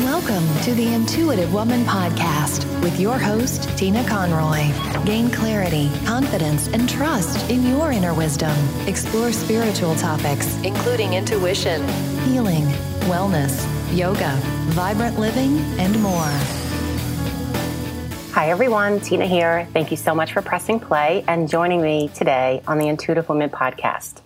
Welcome to the Intuitive Woman Podcast with your host, Tina Conroy. Gain clarity, confidence, and trust in your inner wisdom. Explore spiritual topics, including intuition, healing, wellness, yoga, vibrant living, and more. Hi, everyone. Tina here. Thank you so much for pressing play and joining me today on the Intuitive Woman podcast.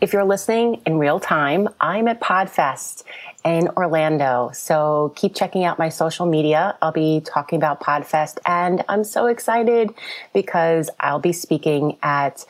If you're listening in real time, I'm at PodFest in Orlando. So keep checking out my social media. I'll be talking about PodFest and I'm so excited because I'll be speaking at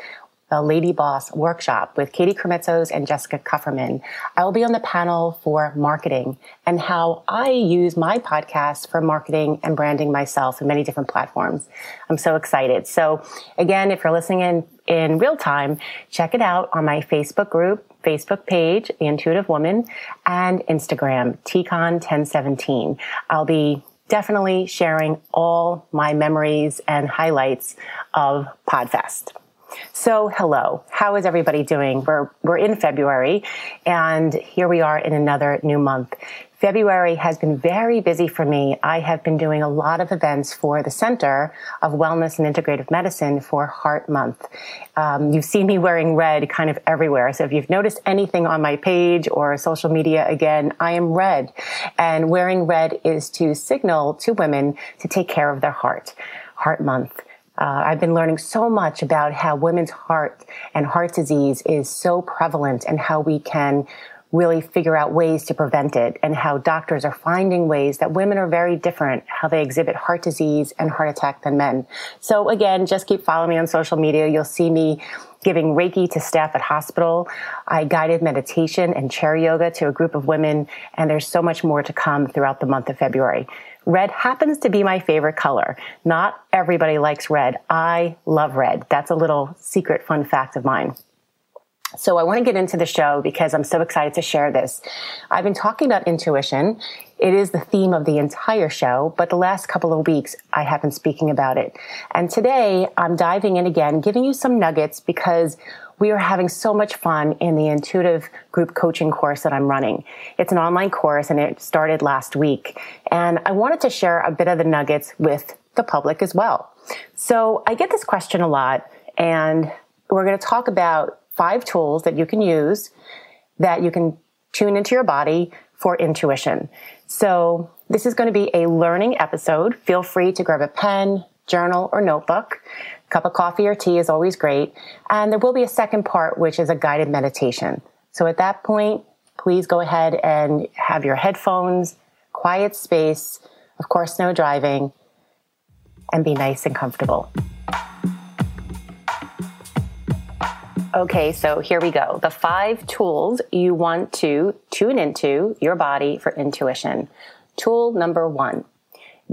the Lady Boss workshop with Katie Krimitsos and Jessica Kupferman. I will be on the panel for marketing and how I use my podcast for marketing and branding myself in many different platforms. I'm so excited. So again, if you're listening in, in real time, check it out on my Facebook group, Facebook page, The Intuitive Woman, and Instagram, TCon1017. I'll be definitely sharing all my memories and highlights of PodFest. So, hello. How is everybody doing? We're, we're in February and here we are in another new month. February has been very busy for me. I have been doing a lot of events for the Center of Wellness and Integrative Medicine for Heart Month. Um, you see me wearing red kind of everywhere. So if you've noticed anything on my page or social media, again, I am red. And wearing red is to signal to women to take care of their heart. Heart Month. Uh, I've been learning so much about how women's heart and heart disease is so prevalent and how we can really figure out ways to prevent it and how doctors are finding ways that women are very different, how they exhibit heart disease and heart attack than men. So again, just keep following me on social media. You'll see me giving Reiki to staff at hospital. I guided meditation and chair yoga to a group of women, and there's so much more to come throughout the month of February. Red happens to be my favorite color. Not everybody likes red. I love red. That's a little secret fun fact of mine. So I want to get into the show because I'm so excited to share this. I've been talking about intuition. It is the theme of the entire show, but the last couple of weeks I have been speaking about it. And today I'm diving in again, giving you some nuggets because we are having so much fun in the intuitive group coaching course that I'm running. It's an online course and it started last week. And I wanted to share a bit of the nuggets with the public as well. So I get this question a lot and we're going to talk about five tools that you can use that you can tune into your body for intuition. So this is going to be a learning episode. Feel free to grab a pen, journal, or notebook. A cup of coffee or tea is always great. And there will be a second part, which is a guided meditation. So at that point, please go ahead and have your headphones, quiet space, of course, no driving, and be nice and comfortable. Okay, so here we go. The five tools you want to tune into your body for intuition. Tool number one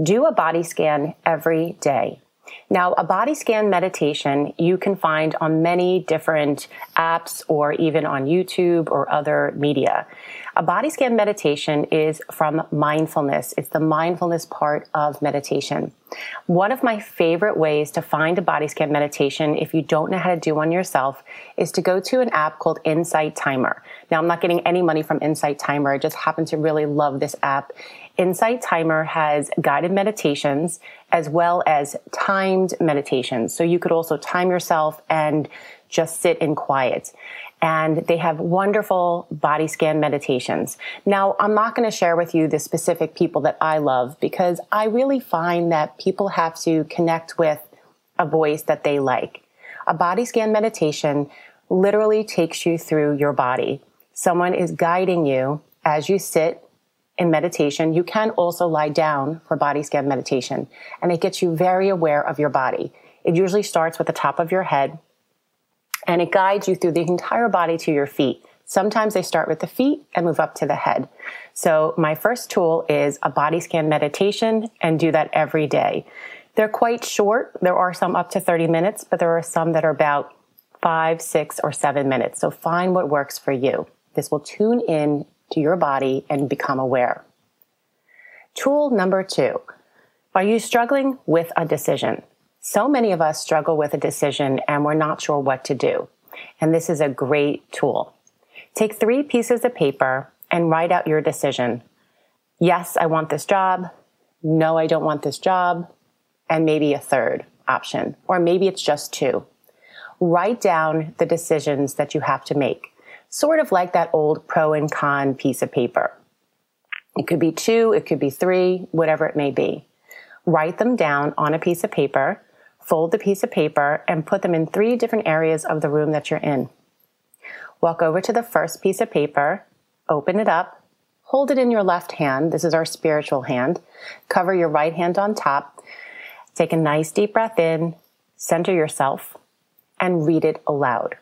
do a body scan every day. Now, a body scan meditation you can find on many different apps or even on YouTube or other media. A body scan meditation is from mindfulness. It's the mindfulness part of meditation. One of my favorite ways to find a body scan meditation, if you don't know how to do one yourself, is to go to an app called Insight Timer. Now, I'm not getting any money from Insight Timer. I just happen to really love this app. Insight Timer has guided meditations as well as timed meditations. So you could also time yourself and just sit in quiet and they have wonderful body scan meditations. Now, I'm not going to share with you the specific people that I love because I really find that people have to connect with a voice that they like. A body scan meditation literally takes you through your body. Someone is guiding you as you sit in meditation. You can also lie down for body scan meditation and it gets you very aware of your body. It usually starts with the top of your head and it guides you through the entire body to your feet. Sometimes they start with the feet and move up to the head. So my first tool is a body scan meditation and do that every day. They're quite short. There are some up to 30 minutes, but there are some that are about five, six, or seven minutes. So find what works for you. This will tune in to your body and become aware. Tool number two. Are you struggling with a decision? So many of us struggle with a decision and we're not sure what to do. And this is a great tool. Take three pieces of paper and write out your decision. yes, I want this job. No, I don't want this job. And maybe a third option, or maybe it's just two. Write down the decisions that you have to make, sort of like that old pro and con piece of paper. It could be two, it could be three, whatever it may be. Write them down on a piece of paper, fold the piece of paper, and put them in three different areas of the room that you're in. Walk over to the first piece of paper, open it up, hold it in your left hand. This is our spiritual hand. Cover your right hand on top. Take a nice deep breath in, center yourself, and read it aloud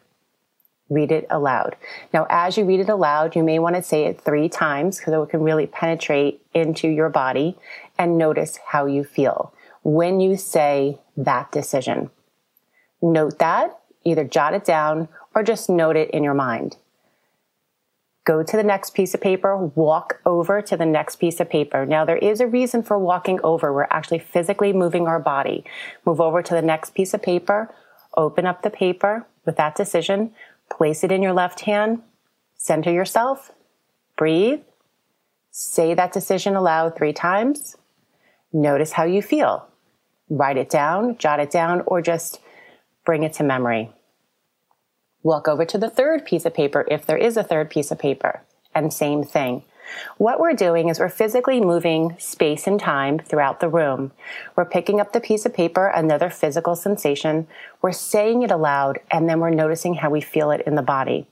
read it aloud. Now, as you read it aloud, you may want to say it three times because it can really penetrate into your body and notice how you feel when you say that decision. Note that, either jot it down or just note it in your mind. Go to the next piece of paper, walk over to the next piece of paper. Now, there is a reason for walking over. We're actually physically moving our body. Move over to the next piece of paper, open up the paper with that decision, Place it in your left hand, center yourself, breathe, say that decision aloud three times. Notice how you feel. Write it down, jot it down, or just bring it to memory. Walk over to the third piece of paper if there is a third piece of paper, and same thing. What we're doing is we're physically moving space and time throughout the room. We're picking up the piece of paper, another physical sensation. We're saying it aloud, and then we're noticing how we feel it in the body.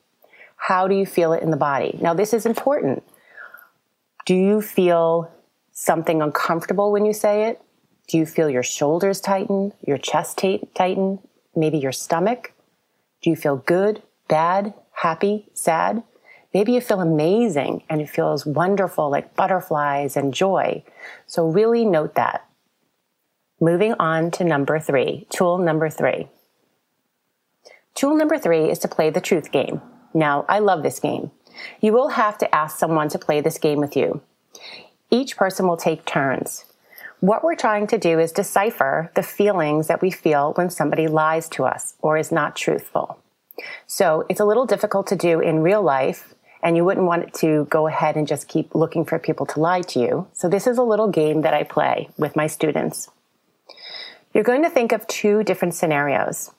How do you feel it in the body? Now, this is important. Do you feel something uncomfortable when you say it? Do you feel your shoulders tighten, your chest tighten, maybe your stomach? Do you feel good, bad, happy, sad? Maybe you feel amazing and it feels wonderful like butterflies and joy. So really note that. Moving on to number three, tool number three. Tool number three is to play the truth game. Now, I love this game. You will have to ask someone to play this game with you. Each person will take turns. What we're trying to do is decipher the feelings that we feel when somebody lies to us or is not truthful. So it's a little difficult to do in real life and you wouldn't want to go ahead and just keep looking for people to lie to you. So this is a little game that I play with my students. You're going to think of two different scenarios.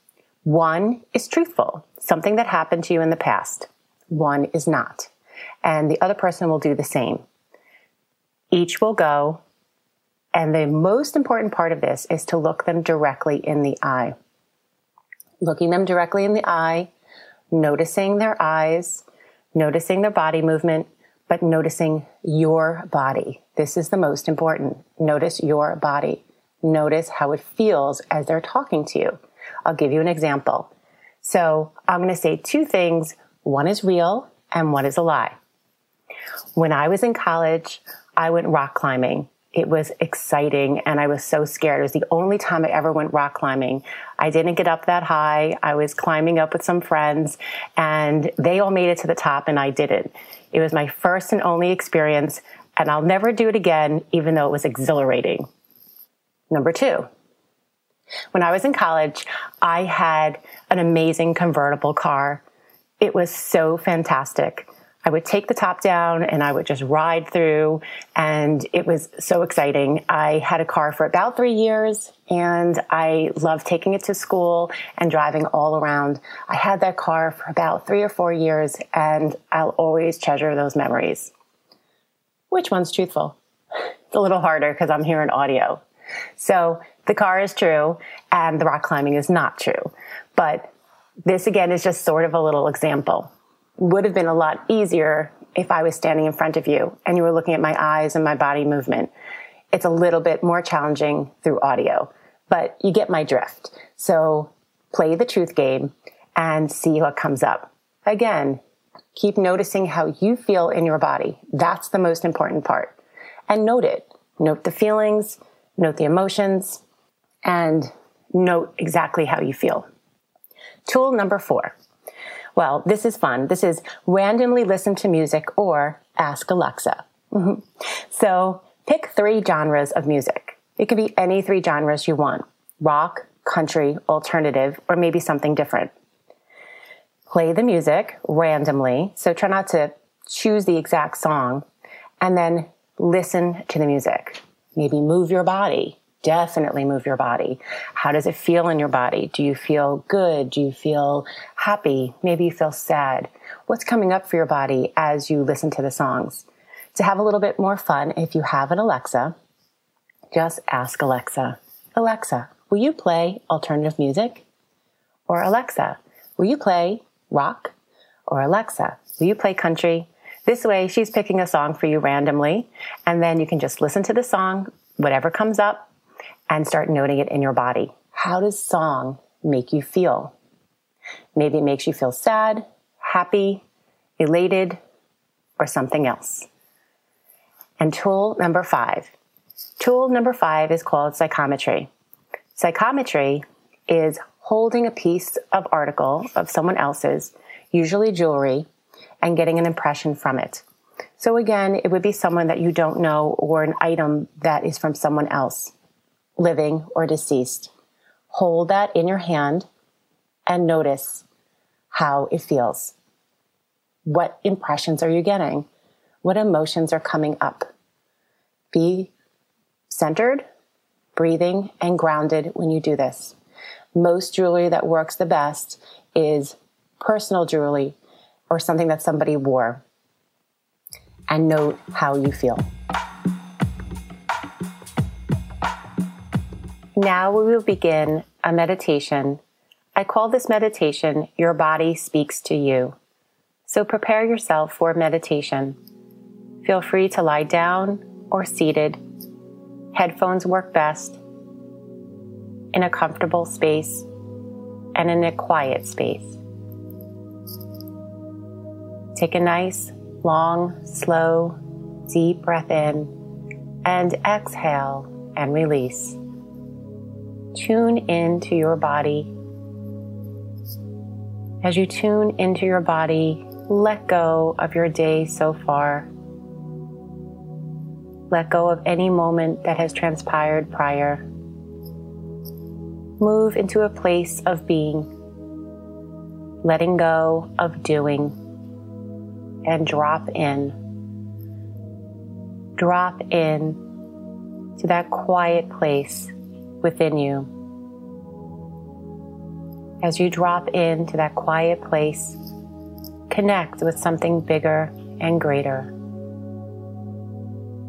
One is truthful, something that happened to you in the past. One is not. And the other person will do the same. Each will go, and the most important part of this is to look them directly in the eye. Looking them directly in the eye, noticing their eyes, noticing their body movement, but noticing your body. This is the most important. Notice your body. Notice how it feels as they're talking to you. I'll give you an example. So I'm going to say two things. One is real and one is a lie. When I was in college, I went rock climbing it was exciting and I was so scared. It was the only time I ever went rock climbing. I didn't get up that high. I was climbing up with some friends and they all made it to the top and I didn't. It was my first and only experience and I'll never do it again, even though it was exhilarating. Number two. When I was in college, I had an amazing convertible car. It was so fantastic. I would take the top down and I would just ride through and it was so exciting. I had a car for about three years and I loved taking it to school and driving all around. I had that car for about three or four years and I'll always treasure those memories. Which one's truthful? It's a little harder because I'm hearing audio. So the car is true and the rock climbing is not true. But this again is just sort of a little example would have been a lot easier if I was standing in front of you and you were looking at my eyes and my body movement. It's a little bit more challenging through audio, but you get my drift. So play the truth game and see what comes up. Again, keep noticing how you feel in your body. That's the most important part. And note it. Note the feelings, note the emotions, and note exactly how you feel. Tool number four well, this is fun. This is randomly listen to music or ask Alexa. Mm-hmm. So pick three genres of music. It could be any three genres you want rock, country, alternative, or maybe something different. Play the music randomly. So try not to choose the exact song and then listen to the music. Maybe move your body. Definitely move your body. How does it feel in your body? Do you feel good? Do you feel happy? Maybe you feel sad. What's coming up for your body as you listen to the songs? To have a little bit more fun, if you have an Alexa, just ask Alexa, Alexa, will you play alternative music? Or Alexa, will you play rock? Or Alexa, will you play country? This way, she's picking a song for you randomly, and then you can just listen to the song, whatever comes up, and start noting it in your body. How does song make you feel? Maybe it makes you feel sad, happy, elated, or something else. And tool number five. Tool number five is called psychometry. Psychometry is holding a piece of article of someone else's, usually jewelry, and getting an impression from it. So again, it would be someone that you don't know or an item that is from someone else, living or deceased. Hold that in your hand and notice how it feels. What impressions are you getting? What emotions are coming up? Be centered, breathing, and grounded when you do this. Most jewelry that works the best is personal jewelry or something that somebody wore and note how you feel. Now we will begin a meditation. I call this meditation Your Body Speaks to You. So prepare yourself for meditation. Feel free to lie down or seated. Headphones work best in a comfortable space and in a quiet space. Take a nice, long, slow, deep breath in and exhale and release. Tune into your body. As you tune into your body, let go of your day so far. Let go of any moment that has transpired prior. Move into a place of being, letting go of doing and drop in. Drop in to that quiet place within you. As you drop into that quiet place, connect with something bigger and greater.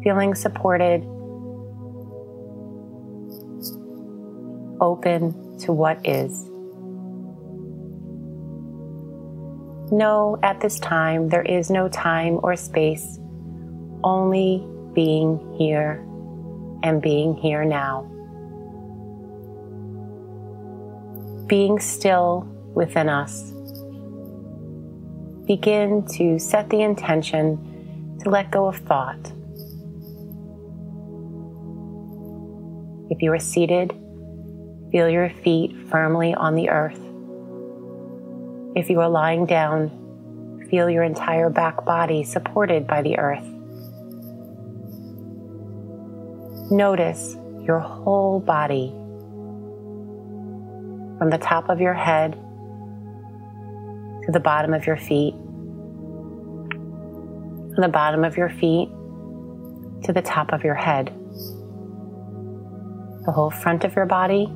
Feeling supported, open to what is. No, at this time, there is no time or space, only being here and being here now. Being still within us. Begin to set the intention to let go of thought. If you are seated, feel your feet firmly on the earth. If you are lying down, feel your entire back body supported by the earth. Notice your whole body from the top of your head to the bottom of your feet, from the bottom of your feet to the top of your head, the whole front of your body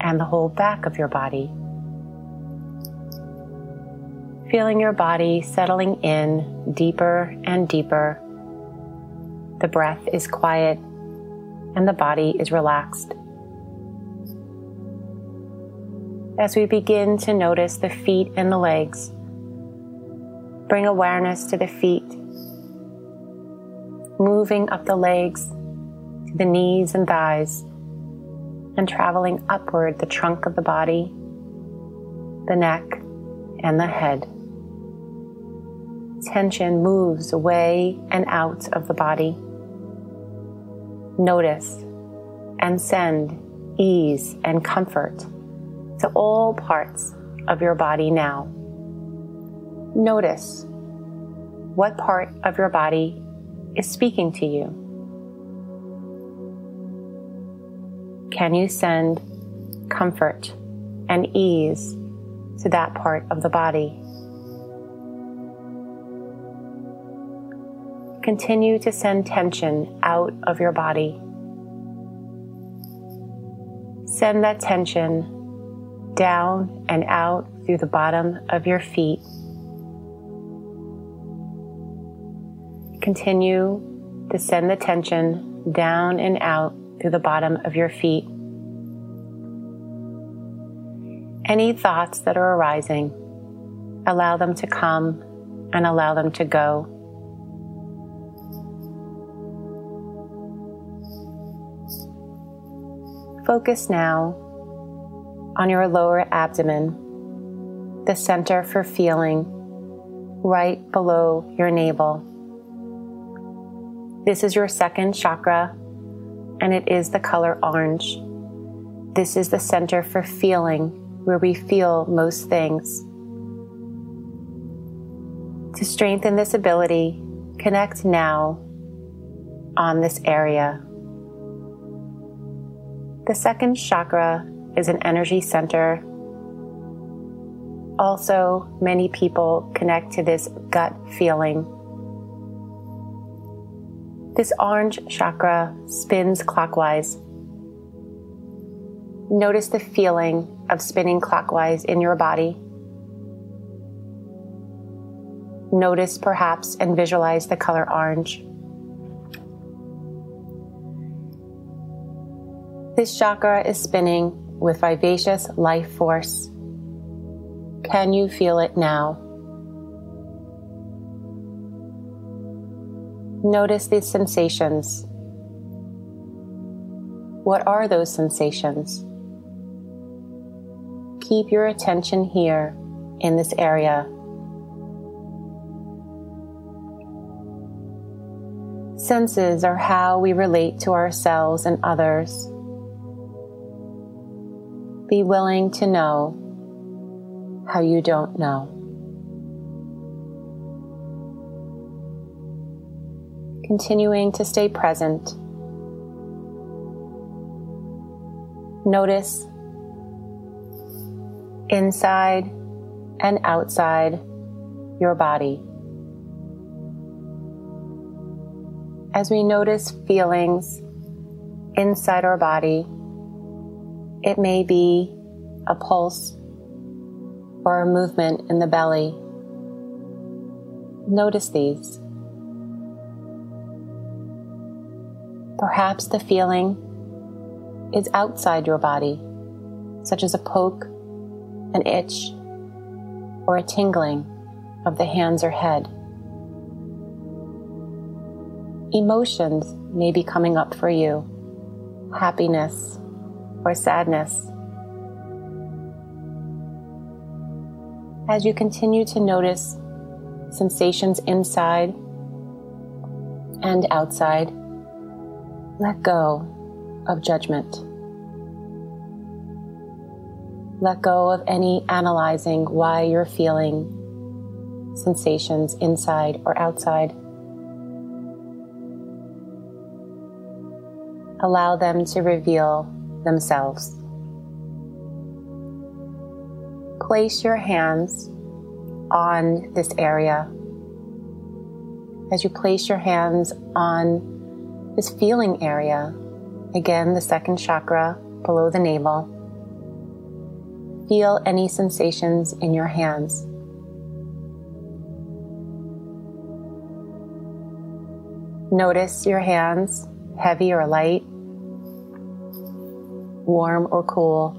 and the whole back of your body feeling your body settling in deeper and deeper. The breath is quiet and the body is relaxed. As we begin to notice the feet and the legs, bring awareness to the feet, moving up the legs to the knees and thighs, and traveling upward the trunk of the body, the neck, and the head. Tension moves away and out of the body. Notice and send ease and comfort to all parts of your body now. Notice what part of your body is speaking to you. Can you send comfort and ease to that part of the body? continue to send tension out of your body. Send that tension down and out through the bottom of your feet. Continue to send the tension down and out through the bottom of your feet. Any thoughts that are arising, allow them to come and allow them to go. Focus now on your lower abdomen, the center for feeling, right below your navel. This is your second chakra, and it is the color orange. This is the center for feeling, where we feel most things. To strengthen this ability, connect now on this area. The second chakra is an energy center. Also, many people connect to this gut feeling. This orange chakra spins clockwise. Notice the feeling of spinning clockwise in your body. Notice perhaps and visualize the color orange. This chakra is spinning with vivacious life force. Can you feel it now? Notice these sensations. What are those sensations? Keep your attention here in this area. Senses are how we relate to ourselves and others be willing to know how you don't know. Continuing to stay present. Notice inside and outside your body. As we notice feelings inside our body, it may be a pulse or a movement in the belly. Notice these. Perhaps the feeling is outside your body, such as a poke, an itch, or a tingling of the hands or head. Emotions may be coming up for you happiness, or sadness. As you continue to notice sensations inside and outside, let go of judgment. Let go of any analyzing why you're feeling sensations inside or outside. Allow them to reveal themselves. Place your hands on this area. As you place your hands on this feeling area, again, the second chakra below the navel, feel any sensations in your hands. Notice your hands, heavy or light warm or cool,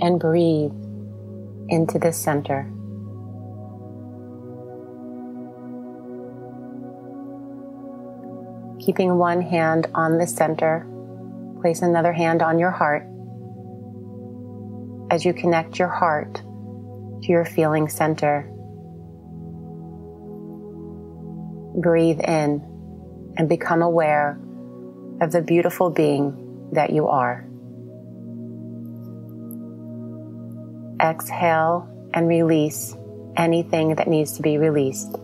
and breathe into the center. Keeping one hand on the center, place another hand on your heart as you connect your heart to your feeling center. Breathe in and become aware of the beautiful being that you are. Exhale and release anything that needs to be released.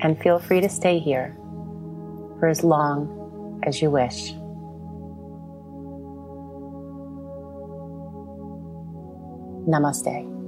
And feel free to stay here for as long as you wish. Namaste.